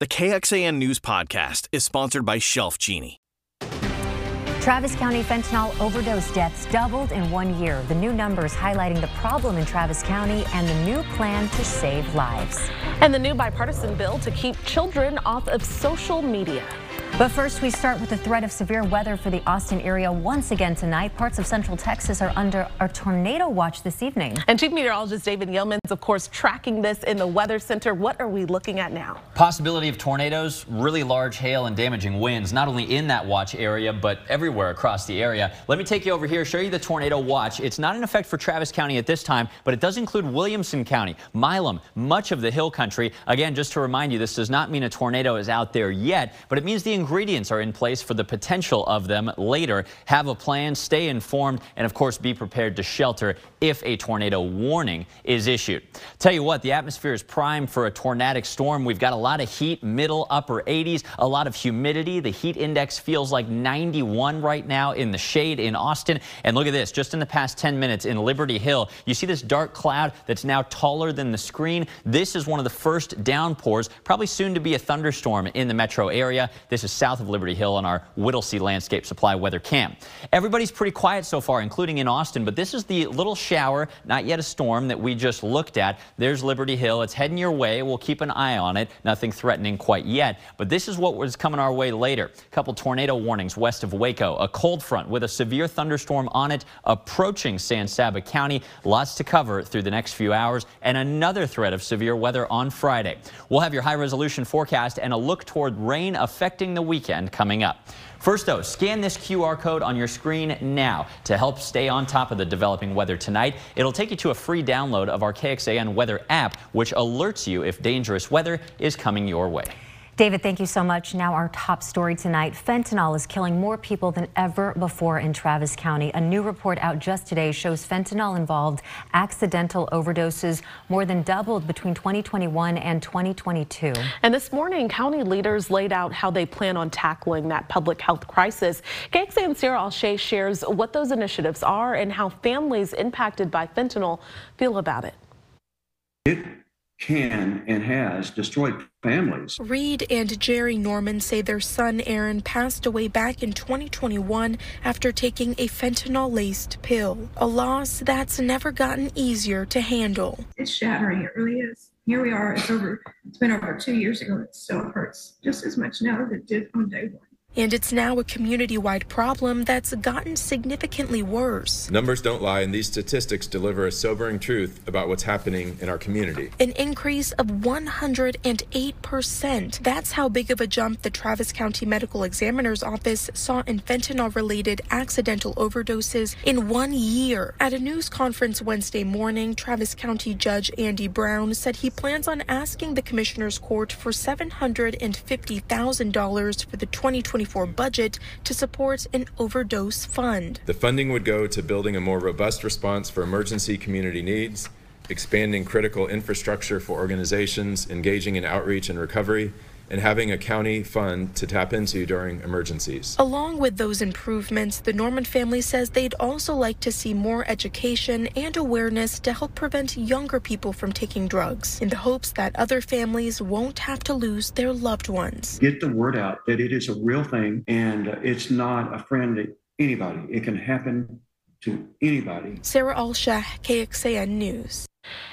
The KXAN News Podcast is sponsored by Shelf Genie. Travis County fentanyl overdose deaths doubled in one year. The new numbers highlighting the problem in Travis County and the new plan to save lives. And the new bipartisan bill to keep children off of social media. But first, we start with the threat of severe weather for the Austin area once again tonight. Parts of central Texas are under a tornado watch this evening. And Chief Meteorologist David Yeomans, of course, tracking this in the Weather Center. What are we looking at now? Possibility of tornadoes, really large hail and damaging winds, not only in that watch area, but everywhere across the area. Let me take you over here, show you the tornado watch. It's not in effect for Travis County at this time, but it does include Williamson County, Milam, much of the hill country. Again, just to remind you, this does not mean a tornado is out there yet, but it means the ingredients are in place for the potential of them later. Have a plan, stay informed, and of course be prepared to shelter if a tornado warning is issued. Tell you what, the atmosphere is primed for a tornadic storm. We've got a lot of heat, middle, upper 80s, a lot of humidity. The heat index feels like 91 right now in the shade in Austin. And look at this, just in the past 10 minutes in Liberty Hill, you see this dark cloud that's now taller than the screen. This is one of the first downpours, probably soon to be a thunderstorm in the metro area. This is south of Liberty Hill on our Whittlesey Landscape Supply weather cam. Everybody's pretty quiet so far, including in Austin, but this is the little shower, not yet a storm that we just looked at. There's Liberty Hill. It's heading your way. We'll keep an eye on it. Nothing threatening quite yet, but this is what was coming our way later. A couple tornado warnings west of Waco. A cold front with a severe thunderstorm on it approaching San Saba County. Lots to cover through the next few hours and another threat of severe weather on Friday. We'll have your high resolution forecast and a look toward rain affecting the weekend coming up. First, though, scan this QR code on your screen now to help stay on top of the developing weather tonight. It'll take you to a free download of our KXAN weather app, which alerts you if dangerous weather is coming your way. David, thank you so much. Now, our top story tonight fentanyl is killing more people than ever before in Travis County. A new report out just today shows fentanyl involved accidental overdoses more than doubled between 2021 and 2022. And this morning, county leaders laid out how they plan on tackling that public health crisis. KXAN Sarah Alshay shares what those initiatives are and how families impacted by fentanyl feel about it. It can and has destroyed families. Reed and Jerry Norman say their son Aaron passed away back in 2021 after taking a fentanyl laced pill, a loss that's never gotten easier to handle. It's shattering, it really is. Here we are, it's over, it's been over two years ago. It still hurts just as much now as it did on day one. And it's now a community wide problem that's gotten significantly worse. Numbers don't lie, and these statistics deliver a sobering truth about what's happening in our community. An increase of 108%. That's how big of a jump the Travis County Medical Examiner's Office saw in fentanyl related accidental overdoses in one year. At a news conference Wednesday morning, Travis County Judge Andy Brown said he plans on asking the Commissioner's Court for $750,000 for the 2024 budget to support an overdose fund. The funding would go to building a more robust response for emergency community needs, expanding critical infrastructure for organizations engaging in outreach and recovery, and having a county fund to tap into during emergencies. Along with those improvements, the Norman family says they'd also like to see more education and awareness to help prevent younger people from taking drugs in the hopes that other families won't have to lose their loved ones. Get the word out that it is a real thing and it's not a friend to anybody. It can happen to anybody. Sarah Alshah, KXAN News.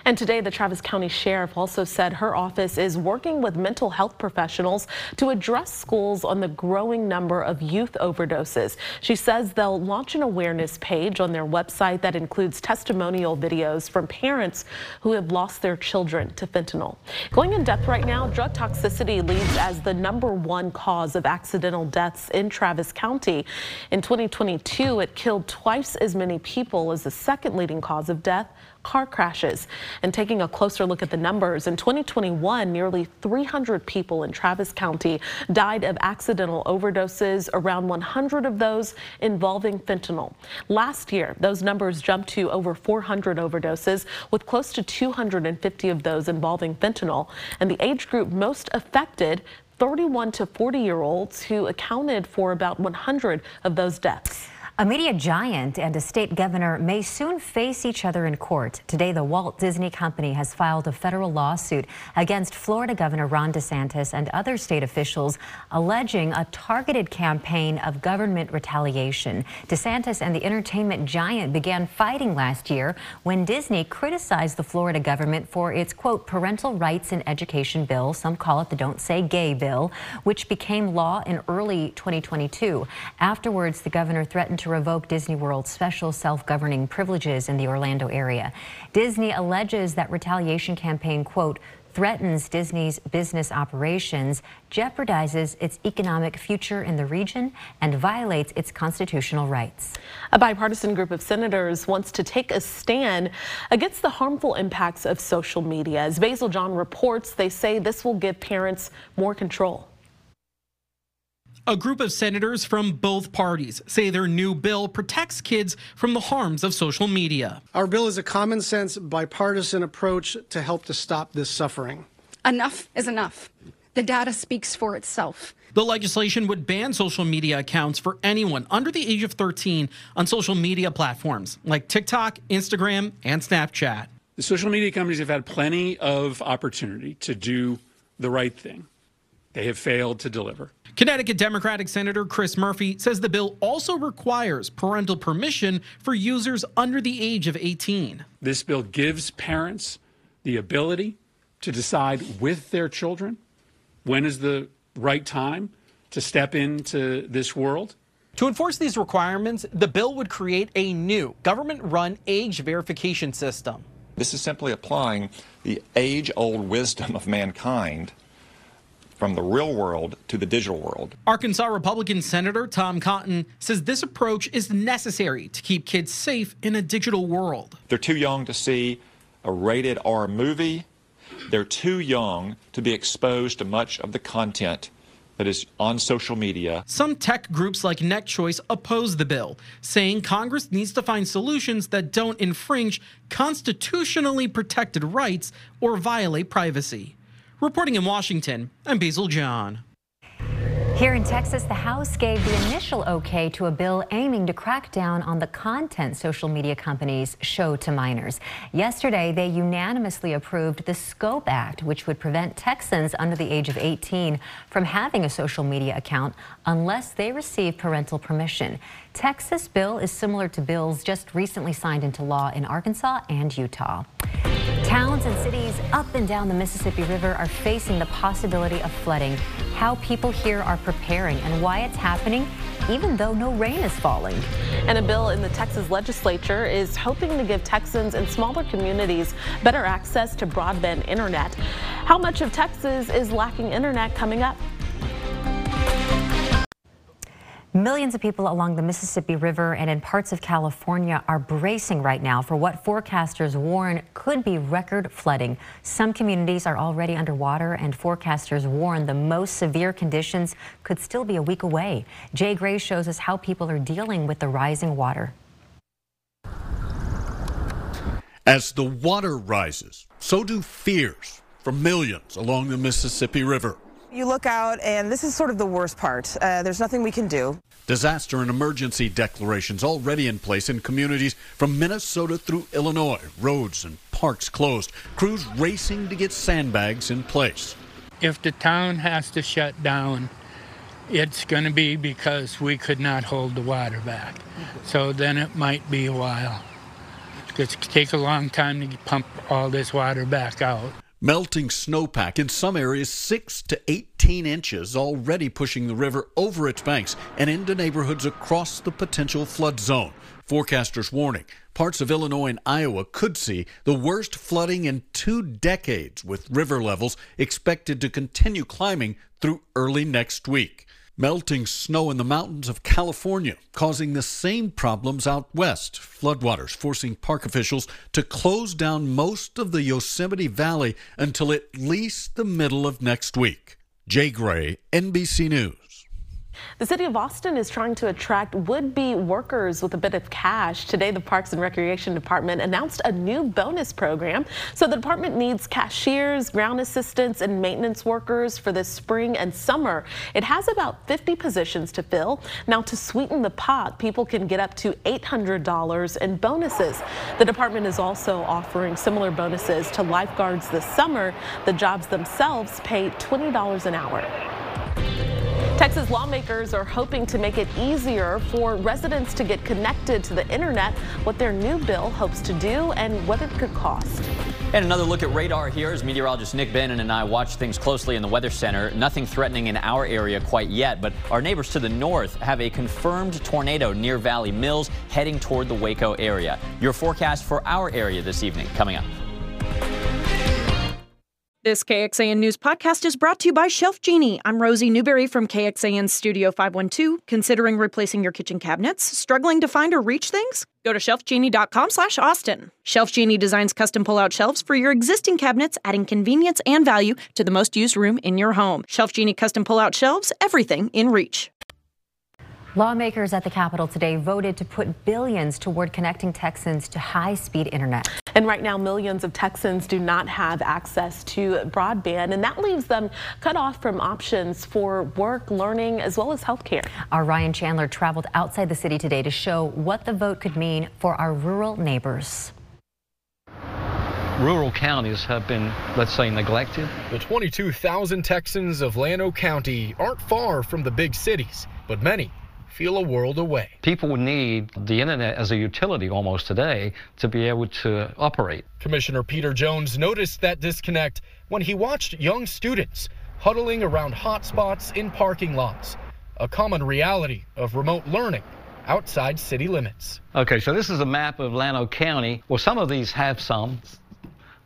And today, the Travis County Sheriff also said her office is working with mental health professionals to address schools on the growing number of youth overdoses. She says they'll launch an awareness page on their website that includes testimonial videos from parents who have lost their children to fentanyl. Going in depth right now, drug toxicity leads as the number one cause of accidental deaths in Travis County. In 2022, it killed twice as many people as the second leading cause of death car crashes. And taking a closer look at the numbers, in 2021, nearly 300 people in Travis County died of accidental overdoses, around 100 of those involving fentanyl. Last year, those numbers jumped to over 400 overdoses, with close to 250 of those involving fentanyl. And the age group most affected 31 to 40 year olds who accounted for about 100 of those deaths. A media giant and a state governor may soon face each other in court. Today, the Walt Disney Company has filed a federal lawsuit against Florida Governor Ron DeSantis and other state officials alleging a targeted campaign of government retaliation. DeSantis and the entertainment giant began fighting last year when Disney criticized the Florida government for its, quote, parental rights in education bill. Some call it the Don't Say Gay bill, which became law in early 2022. Afterwards, the governor threatened to revoke Disney World's special self-governing privileges in the Orlando area. Disney alleges that retaliation campaign, quote, threatens Disney's business operations, jeopardizes its economic future in the region, and violates its constitutional rights. A bipartisan group of senators wants to take a stand against the harmful impacts of social media. As Basil John reports, they say this will give parents more control. A group of senators from both parties say their new bill protects kids from the harms of social media. Our bill is a common sense, bipartisan approach to help to stop this suffering. Enough is enough. The data speaks for itself. The legislation would ban social media accounts for anyone under the age of 13 on social media platforms like TikTok, Instagram, and Snapchat. The social media companies have had plenty of opportunity to do the right thing. They have failed to deliver. Connecticut Democratic Senator Chris Murphy says the bill also requires parental permission for users under the age of 18. This bill gives parents the ability to decide with their children when is the right time to step into this world. To enforce these requirements, the bill would create a new government run age verification system. This is simply applying the age old wisdom of mankind from the real world to the digital world. Arkansas Republican Senator Tom Cotton says this approach is necessary to keep kids safe in a digital world. They're too young to see a rated R movie. They're too young to be exposed to much of the content that is on social media. Some tech groups like NetChoice oppose the bill, saying Congress needs to find solutions that don't infringe constitutionally protected rights or violate privacy. Reporting in Washington, I'm Basil John. Here in Texas, the House gave the initial okay to a bill aiming to crack down on the content social media companies show to minors. Yesterday, they unanimously approved the SCOPE Act, which would prevent Texans under the age of 18 from having a social media account unless they receive parental permission. Texas bill is similar to bills just recently signed into law in Arkansas and Utah. Towns and cities up and down the Mississippi River are facing the possibility of flooding. How people here are preparing and why it's happening, even though no rain is falling. And a bill in the Texas legislature is hoping to give Texans and smaller communities better access to broadband internet. How much of Texas is lacking internet coming up? Millions of people along the Mississippi River and in parts of California are bracing right now for what forecasters warn could be record flooding. Some communities are already underwater, and forecasters warn the most severe conditions could still be a week away. Jay Gray shows us how people are dealing with the rising water. As the water rises, so do fears for millions along the Mississippi River. You look out, and this is sort of the worst part. Uh, there's nothing we can do. Disaster and emergency declarations already in place in communities from Minnesota through Illinois. Roads and parks closed. Crews racing to get sandbags in place. If the town has to shut down, it's going to be because we could not hold the water back. So then it might be a while. It's take a long time to pump all this water back out. Melting snowpack in some areas 6 to 18 inches, already pushing the river over its banks and into neighborhoods across the potential flood zone. Forecasters warning parts of Illinois and Iowa could see the worst flooding in two decades, with river levels expected to continue climbing through early next week. Melting snow in the mountains of California causing the same problems out west. Floodwaters forcing park officials to close down most of the Yosemite Valley until at least the middle of next week. Jay Gray, NBC News. The city of Austin is trying to attract would-be workers with a bit of cash. Today, the Parks and Recreation Department announced a new bonus program. So the department needs cashiers, ground assistants, and maintenance workers for this spring and summer. It has about 50 positions to fill. Now, to sweeten the pot, people can get up to $800 in bonuses. The department is also offering similar bonuses to lifeguards this summer. The jobs themselves pay $20 an hour. Texas lawmakers are hoping to make it easier for residents to get connected to the internet, what their new bill hopes to do and what it could cost. And another look at radar here as meteorologist Nick Bannin and I watch things closely in the Weather Center. Nothing threatening in our area quite yet, but our neighbors to the north have a confirmed tornado near Valley Mills heading toward the Waco area. Your forecast for our area this evening coming up. This KXAN News podcast is brought to you by Shelf Genie. I'm Rosie Newberry from KXAN Studio 512. Considering replacing your kitchen cabinets? Struggling to find or reach things? Go to shelfgenie.com slash Austin. Shelf Genie designs custom pull-out shelves for your existing cabinets, adding convenience and value to the most used room in your home. Shelf Genie custom pull-out shelves, everything in reach. Lawmakers at the Capitol today voted to put billions toward connecting Texans to high-speed internet. And right now, millions of Texans do not have access to broadband, and that leaves them cut off from options for work, learning, as well as healthcare. Our Ryan Chandler traveled outside the city today to show what the vote could mean for our rural neighbors rural counties have been, let's say, neglected. The 22,000 Texans of Llano County aren't far from the big cities, but many feel a world away. People need the internet as a utility almost today to be able to operate. Commissioner Peter Jones noticed that disconnect when he watched young students huddling around hotspots in parking lots, a common reality of remote learning outside city limits. Okay, so this is a map of Llano County. Well, some of these have some,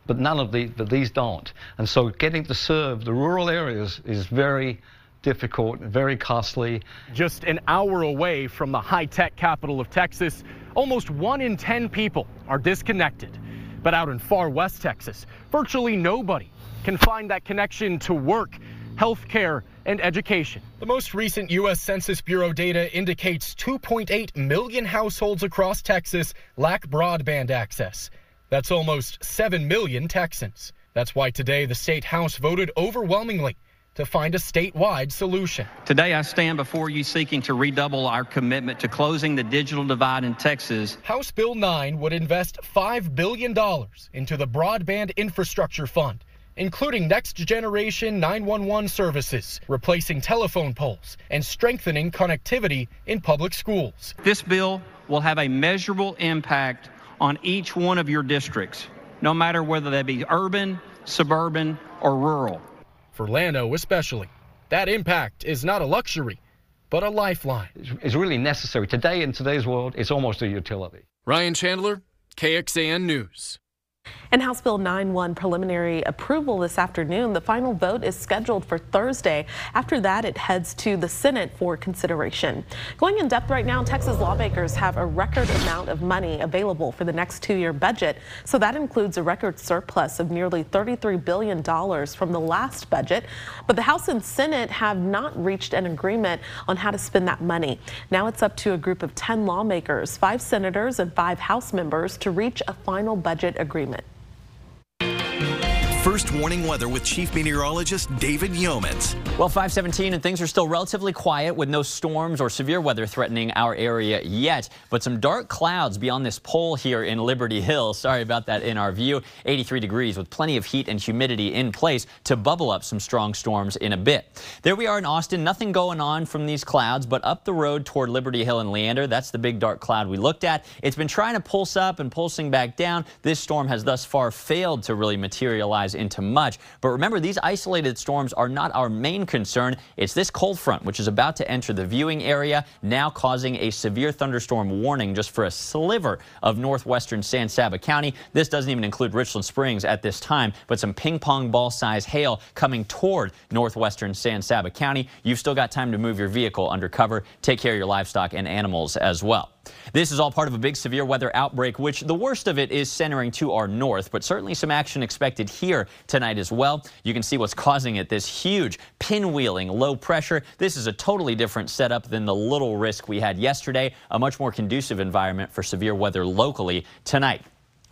but none of these, but these don't. And so getting to serve the rural areas is very difficult, very costly. Just an hour away from the high-tech capital of Texas, almost one in 10 people are disconnected. But out in far west Texas, virtually nobody can find that connection to work, healthcare, and education. The most recent U.S. Census Bureau data indicates 2.8 million households across Texas lack broadband access. That's almost 7 million Texans. That's why today the state House voted overwhelmingly to find a statewide solution. Today, I stand before you seeking to redouble our commitment to closing the digital divide in Texas. House Bill 9 would invest $5 billion into the Broadband Infrastructure Fund, including next generation 911 services, replacing telephone poles, and strengthening connectivity in public schools. This bill will have a measurable impact on each one of your districts, no matter whether they be urban, suburban, or rural for Llano especially. That impact is not a luxury, but a lifeline. It's really necessary. Today, in today's world, it's almost a utility. Ryan Chandler, KXAN News. And House Bill 9-1 preliminary approval this afternoon. The final vote is scheduled for Thursday. After that, it heads to the Senate for consideration. Going in depth right now, Texas lawmakers have a record amount of money available for the next two-year budget. So that includes a record surplus of nearly $33 billion from the last budget. But the House and Senate have not reached an agreement on how to spend that money. Now it's up to a group of 10 lawmakers, five senators and five House members to reach a final budget agreement. First warning weather with Chief Meteorologist David Yeomans. Well, 517 and things are still relatively quiet with no storms or severe weather threatening our area yet. But some dark clouds beyond this pole here in Liberty Hill. Sorry about that in our view. 83 degrees with plenty of heat and humidity in place to bubble up some strong storms in a bit. There we are in Austin. Nothing going on from these clouds, but up the road toward Liberty Hill and Leander, that's the big dark cloud we looked at. It's been trying to pulse up and pulsing back down. This storm has thus far failed to really materialize into much. But remember, these isolated storms are not our main concern. It's this cold front, which is about to enter the viewing area, now causing a severe thunderstorm warning just for a sliver of northwestern San Saba County. This doesn't even include Richland Springs at this time, but some ping pong ball size hail coming toward northwestern San Saba County. You've still got time to move your vehicle under cover. Take care of your livestock and animals as well. This is all part of a big severe weather outbreak, which the worst of it is centering to our north, but certainly some action expected here tonight as well. You can see what's causing it, this huge pinwheeling low pressure. This is a totally different setup than the little risk we had yesterday, a much more conducive environment for severe weather locally tonight.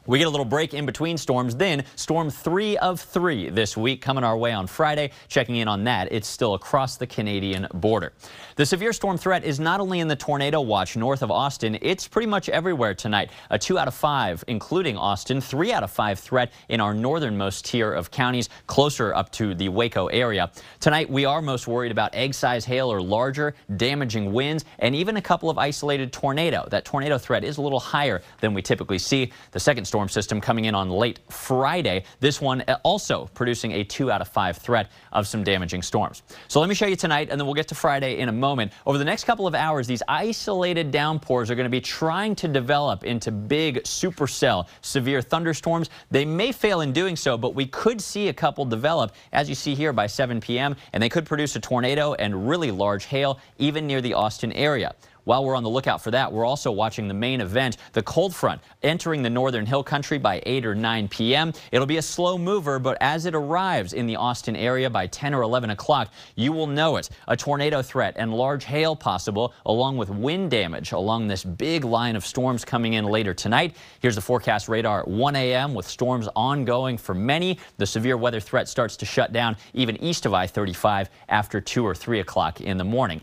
We get a little break in between storms. Then storm three of three this week coming our way on Friday. Checking in on that, it's still across the Canadian border. The severe storm threat is not only in the tornado watch north of Austin, it's pretty much everywhere tonight. A two out of five, including Austin, three out of five threat in our northernmost tier of counties, closer up to the Waco area. Tonight, we are most worried about egg size hail or larger, damaging winds, and even a couple of isolated tornado. That tornado threat is a little higher than we typically see. The second storm storm system coming in on late Friday. This one uh, also producing a two out of five threat of some damaging storms. So let me show you tonight, and then we'll get to Friday in a moment. Over the next couple of hours, these isolated downpours are going to be trying to develop into big supercell severe thunderstorms. They may fail in doing so, but we could see a couple develop, as you see here, by 7 p.m., and they could produce a tornado and really large hail, even near the Austin area. While we're on the lookout for that, we're also watching the main event, the cold front entering the northern hill country by 8 or 9 p.m. It'll be a slow mover, but as it arrives in the Austin area by 10 or 11 o'clock, you will know it. A tornado threat and large hail possible, along with wind damage along this big line of storms coming in later tonight. Here's the forecast radar at 1 a.m. with storms ongoing for many. The severe weather threat starts to shut down even east of I-35 after 2 or 3 o'clock in the morning.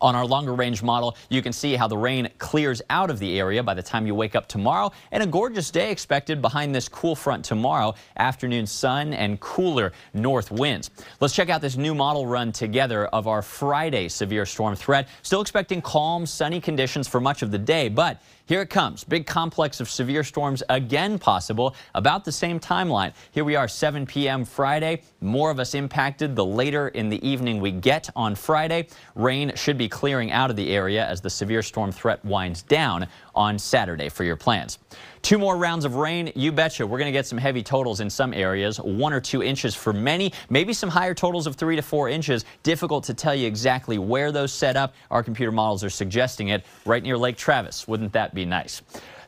On our longer range model, you can see how the rain clears out of the area by the time you wake up tomorrow and a gorgeous day expected behind this cool front tomorrow. Afternoon sun and cooler north winds. Let's check out this new model run together of our Friday severe storm threat. Still expecting calm, sunny conditions for much of the day, but here it comes. Big complex of severe storms again possible. About the same timeline. Here we are 7 p.m. Friday. More of us impacted the later in the evening we get on Friday. Rain should be clearing out of the area as the severe storm threat winds down on Saturday for your plans. Two more rounds of rain, you betcha. We're going to get some heavy totals in some areas, one or two inches for many, maybe some higher totals of three to four inches. Difficult to tell you exactly where those set up. Our computer models are suggesting it right near Lake Travis. Wouldn't that be nice?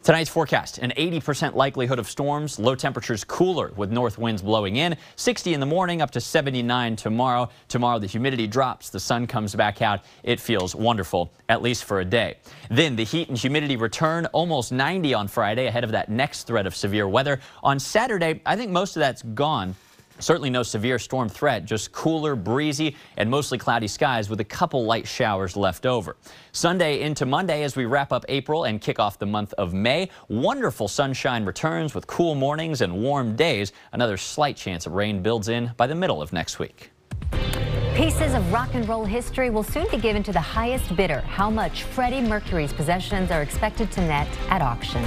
Tonight's forecast, an 80% likelihood of storms, low temperatures cooler with north winds blowing in, 60 in the morning up to 79 tomorrow. Tomorrow the humidity drops, the sun comes back out. It feels wonderful, at least for a day. Then the heat and humidity return, almost 90 on Friday ahead of that next threat of severe weather. On Saturday, I think most of that's gone. Certainly no severe storm threat, just cooler, breezy, and mostly cloudy skies with a couple light showers left over. Sunday into Monday as we wrap up April and kick off the month of May. Wonderful sunshine returns with cool mornings and warm days. Another slight chance of rain builds in by the middle of next week. Pieces of rock and roll history will soon be given to the highest bidder. How much Freddie Mercury's possessions are expected to net at auction.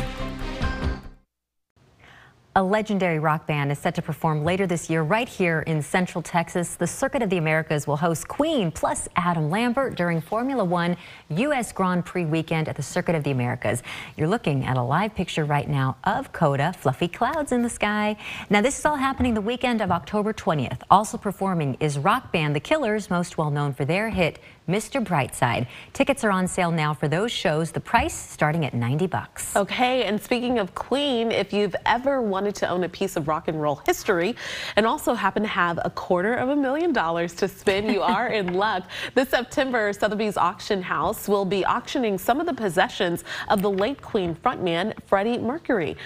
A legendary rock band is set to perform later this year right here in Central Texas. The Circuit of the Americas will host Queen plus Adam Lambert during Formula One U.S. Grand Prix weekend at the Circuit of the Americas. You're looking at a live picture right now of COTA, fluffy clouds in the sky. Now, this is all happening the weekend of October 20th. Also performing is rock band The Killers, most well known for their hit Mr. Brightside. Tickets are on sale now for those shows. The price starting at 90 bucks. Okay, and speaking of Queen, if you've ever wanted to own a piece of rock and roll history and also happen to have a quarter of a million dollars to spend, you are in luck. This September, Sotheby's Auction House will be auctioning some of the possessions of the late Queen frontman Freddie Mercury.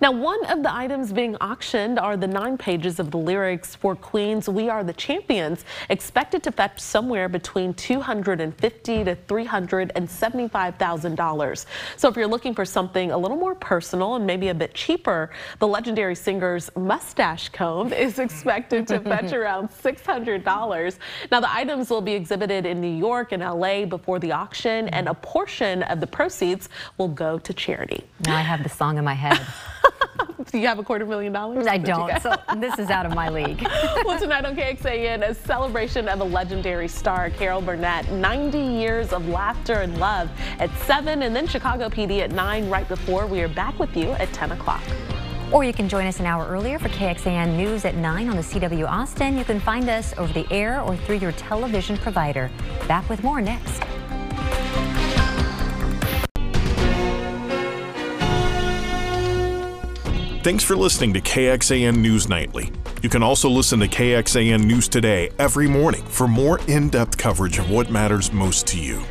Now, one of the items being auctioned are the nine pages of the lyrics for Queen's We Are the Champions, expected to fetch somewhere between 200 250 to $375,000. So if you're looking for something a little more personal and maybe a bit cheaper, the legendary singer's mustache comb is expected to fetch around $600. Now the items will be exhibited in New York and LA before the auction and a portion of the proceeds will go to charity. Now I have the song in my head. Do you have a quarter million dollars? I don't, so this is out of my league. well, tonight on KXAN, a celebration of a legendary star, Carol Burnett. 90 years of laughter and love at 7, and then Chicago PD at 9 right before. We are back with you at 10 o'clock. Or you can join us an hour earlier for KXAN News at 9 on the CW Austin. You can find us over the air or through your television provider. Back with more next. Thanks for listening to KXAN News Nightly. You can also listen to KXAN News Today every morning for more in depth coverage of what matters most to you.